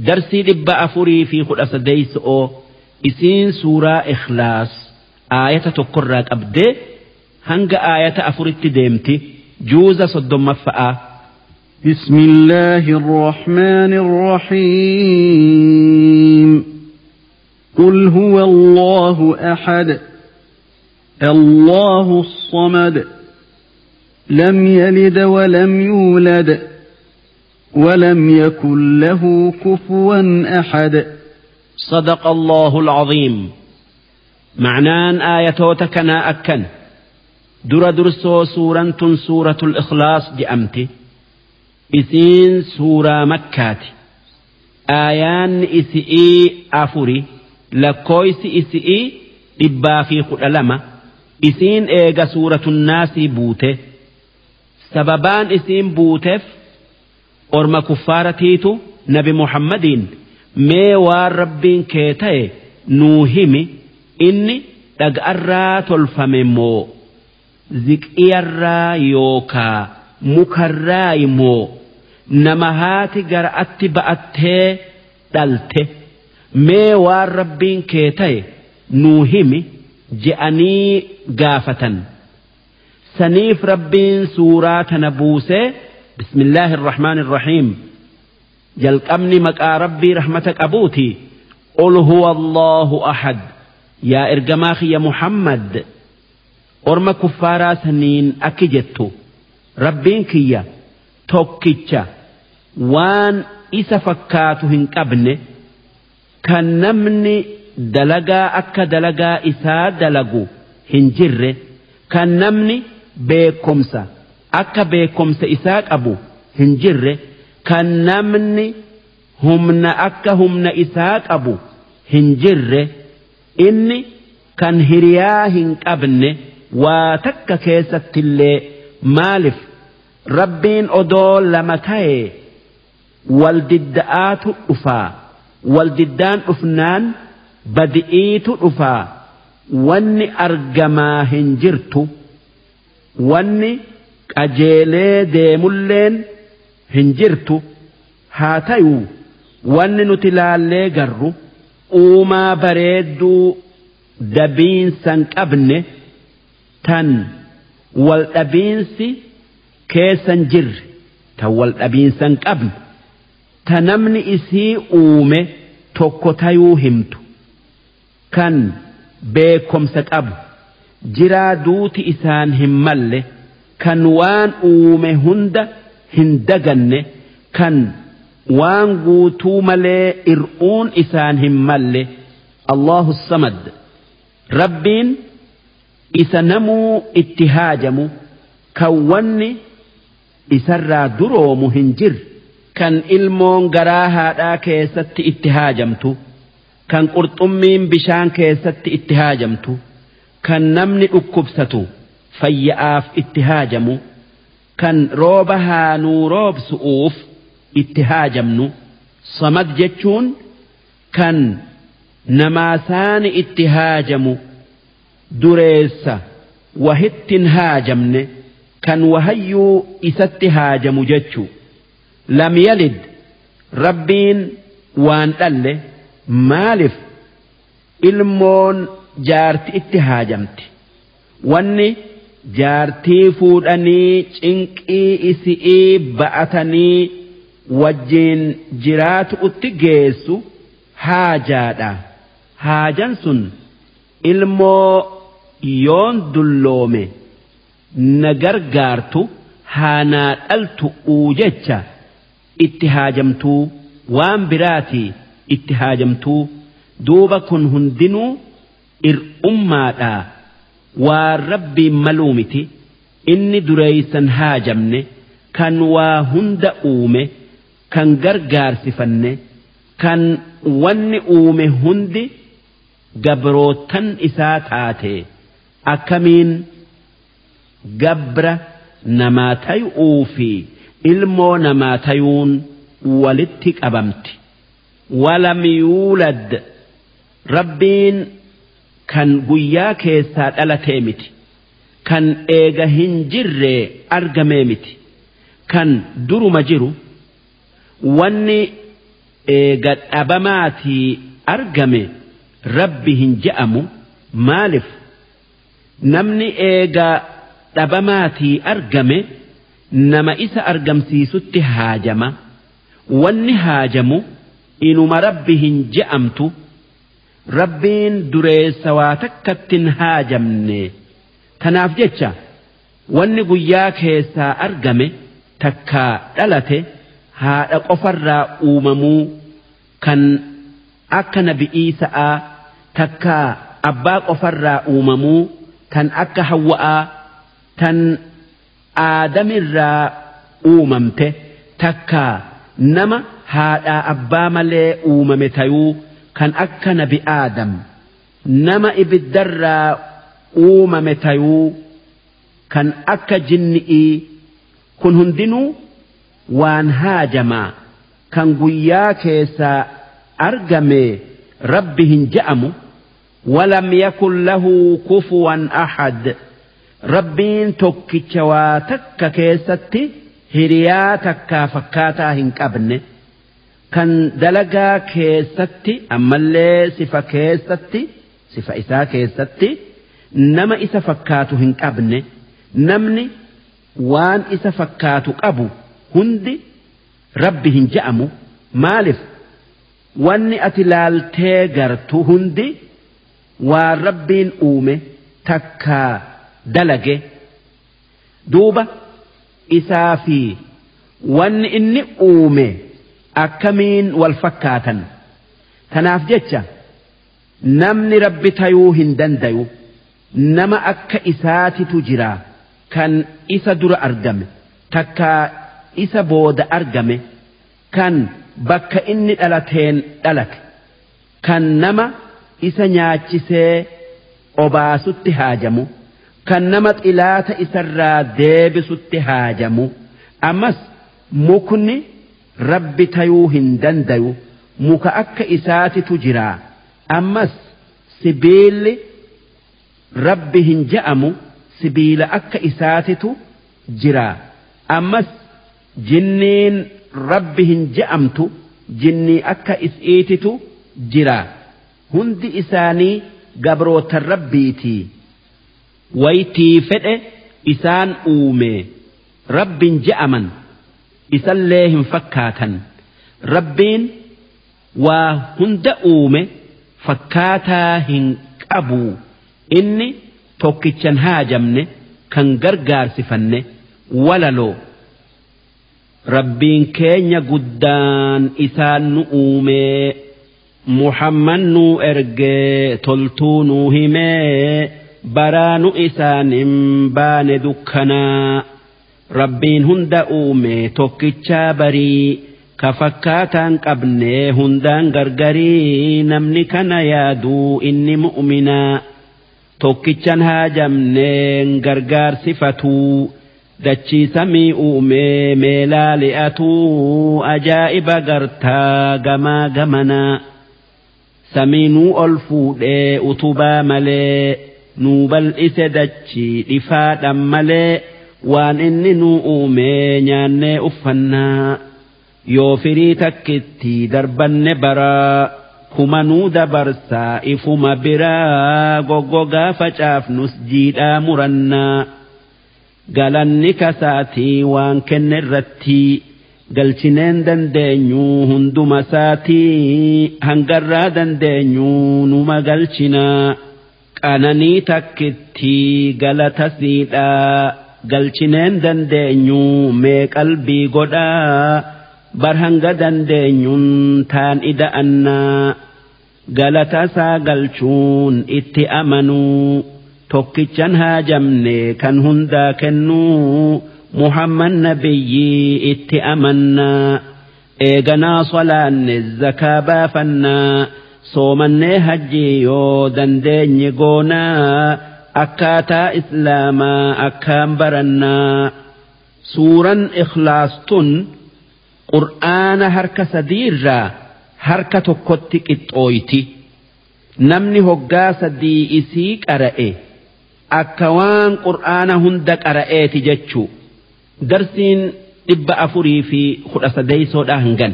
درسي لب أفري في خل أسديس أو إسين سورة إخلاص آية تقرات أبدي هنگ آية أفري تديمتي جوز صدم فأ بسم الله الرحمن الرحيم قل هو الله أحد الله الصمد لم يلد ولم يولد ولم يكن له كفوا أحد. صدق الله العظيم. معنان آية أنا أكن. در درسو سورة سورة الإخلاص جأمت إثين سورة مكة آيان إثئي أفري لكويس إثئي إبا في قلما إثين إيغا سورة الناس بوته. سببان إثين بوتف. Orma kuffaaratiitu nabi muhammadiin mee waan rabbiin kee ta'e nuu himi inni dhaga'arraa tolfame moo? Ziqiyarraa yookaa mukarraa moo? Nama haati gara'atti ba'attee dhalte mee waan rabbiin kee ta'e nuu himi je'anii gaafatan. Saniif rabbiin suuraa tana buusee bismillaahi irrahmaan irrahiim jalqabni maqaa rabbii rahmata qabuuti qul huwa allaahu ahad. Yaa ergamaa kiyya muhammad. Orma kuffaaraa saniin akki jettu rabbiin kiyya. Tokkicha. Waan isa fakkaatu hin qabne. Kan namni dalagaa akka dalagaa isaa dalagu hin jirre. Kan namni beekomsa akka beekomsa isaa qabu hin jirre kan namni humna akka humna isaa qabu hin jirre inni kan hiriyaa hin qabne waa takka keessattillee maaliif? Rabbiin odoo lama ta'e waldidda'aatu dhufaa waldiddaan dhufnaan badi'iitu dhufaa wanni argamaa hin jirtu wanni qajeelee deemulleen hin jirtu. Haa tayuu wanni nuti laallee garru uumaa bareedduu dabiinsan qabne tan wal dhabiinsi keessan jirre tan wal dhabiinsan qabne. Ta namni isii uume tokko tayuu himtu kan beekomsa qabu jiraa duuti isaan hin malle kan waan uume hunda hin daganne kan waan guutuu malee ir'uun isaan hin malle Allahu samad rabbiin isa namuu itti haajamu kan wanni isarraa duroomu hin jirre kan ilmoon garaa haadhaa keessatti itti haajamtu kan qurxummiin bishaan keessatti itti haajamtu kan namni dhukkubsatu fayya'aaf itti haajamu kan rooba haanuu roobsu'uuf itti haajamnu samad jechuun kan namaasaani itti haajamu dureessa wahittin haajamne kan wahayyuu isatti haajamu jechuu lam yalid rabbiin waan dhalle maaliif ilmoon jaarti itti haajamti wanni jaartii fuudhanii cinqii isi'ii ba'atanii wajjiin jiraatu utti geessu haajaadha. Haajan sun ilmoo yoon dulloome na gargaartu haanaa dhaltu'uu jecha itti haajamtuu waan biraatii itti haajamtuu duuba kun hundinuu ir'ummaadhaa waan rabbiin maluu miti inni dureeysan haajamne kan waa hunda uume. Kan gargaarsifanne. Kan wanni uume hundi. Gabrootan isaa taate. Akkamiin? Gabra namaa tayu'uu fi ilmoo namaa tayuun walitti qabamti. Walam yuulad. Rabbiin kan guyyaa keessaa dhalatee miti kan eega hin jirree argamee miti kan duruma jiru wanni eega dhabamaatii argame rabbi hin je'amu maaliif namni eega dhabamaatii argame nama isa argamsiisutti haajama wanni haajamu inuma rabbi hin je'amtu rabbiin dureessa waa takkattin haajamne tanaaf jecha wanni guyyaa keessaa argame takkaa dhalate haadha qofarraa uumamuu kan akka nabi'ii sa'aa takkaa abbaa qofarraa uumamuu tan akka hawwa'aa tan aadamirraa uumamte takkaa nama haadhaa abbaa malee uumame tayuu kan akka nabi aadam nama ibiddarraa uumame tayuu kan akka jinni'ii kun hundinuu waan haajamaa kan guyyaa keessaa argame rabbi hin je'amu walam yakun lahu kufuwan ahad rabbiin tokkicha waa takka keessatti hiriyaa takkaa fakkaataa hin qabne kan dalagaa keessatti ammallee sifa keessatti sifa isaa keessatti nama isa fakkaatu hin qabne namni waan isa fakkaatu qabu hundi rabbi hin je'amu maaliif wanni ati laaltee gartu hundi waan rabbiin uume takkaa dalage. Duuba isaa fi wanni inni uume akkamiin wal fakkaatan? Tanaaf jecha namni rabbi tayuu hin dandayu nama akka isaatitu jira kan isa dura argame takkaa isa booda argame kan bakka inni dhalateen dhalate kan nama isa nyaachisee obaasutti haajamu kan nama xilaata isarraa deebisutti haajamu ammas mukni rabbi tayuu hin dandayu muka akka isaatitu jira. Ammas sibiilli rabbi hin je'amu sibiila akka isaatitu jira. Ammas jinniin rabbi hin je'amtu jinnii akka is'iititu jira. Hundi isaanii gabrootan rabbiitii waytii fedhe isaan uume. Rabbin je'aman isallee hin fakkaatan. Rabbiin waa hunda uume fakkaataa hin qabu. Inni tokkichan haajamne kan gargaarsifanne walaloo rabbiin keenya guddaan isaan nu uumee muhammad nuu ergee toltuu nuu himee baraa nu isaan hin baane dukkanaa rabbiin hunda uume tokkichaa barii ka fakkaataan qabnee hundaan gargarii namni kana yaaduu inni mu'minaa tokkichan haajamneen gargaarsifatuu dachii samii uumee meelaali'atuu ajaa'iba gartaa gamaa gamanaa samiinuu ol fuudhee utubaa malee nuu bal'ise dachii dhifaadhan malee waan inni nuu uumee nyaannee uffannaa yoo firii takkitti darbanne baraa kumanuu dabarsaa ifuma biraa goggogaa facaafnus jiidhaa murannaa galanni kasaatii waan kenne irratti galchineen dandeenyuu hunduma saatii hangarraa dandeenyuu numa galchinaa qananii takkitti galata siidhaa galchineen dandeenyuu mee qalbii godhaa bar hanga dandeenyuun taan ida'annaa galata isaa galchuun itti amanuu tokkichan haajamne kan hundaa kennuu muhammad nabiyyii itti amannaa eeganaa solaanne zakaa baafannaa soomannee hajjii yoo dandeenye goonaa akkaataa islaamaa akkaan barannaa suuran ikhlaastun qur'aana harka sadiirraa harka tokkotti qixxooyti namni hoggaa sadii isii qara'e akka waan qur'aana hunda qara'eeti jechuu darsiin dhibba afurii fi kudha sadeeysoodha hangan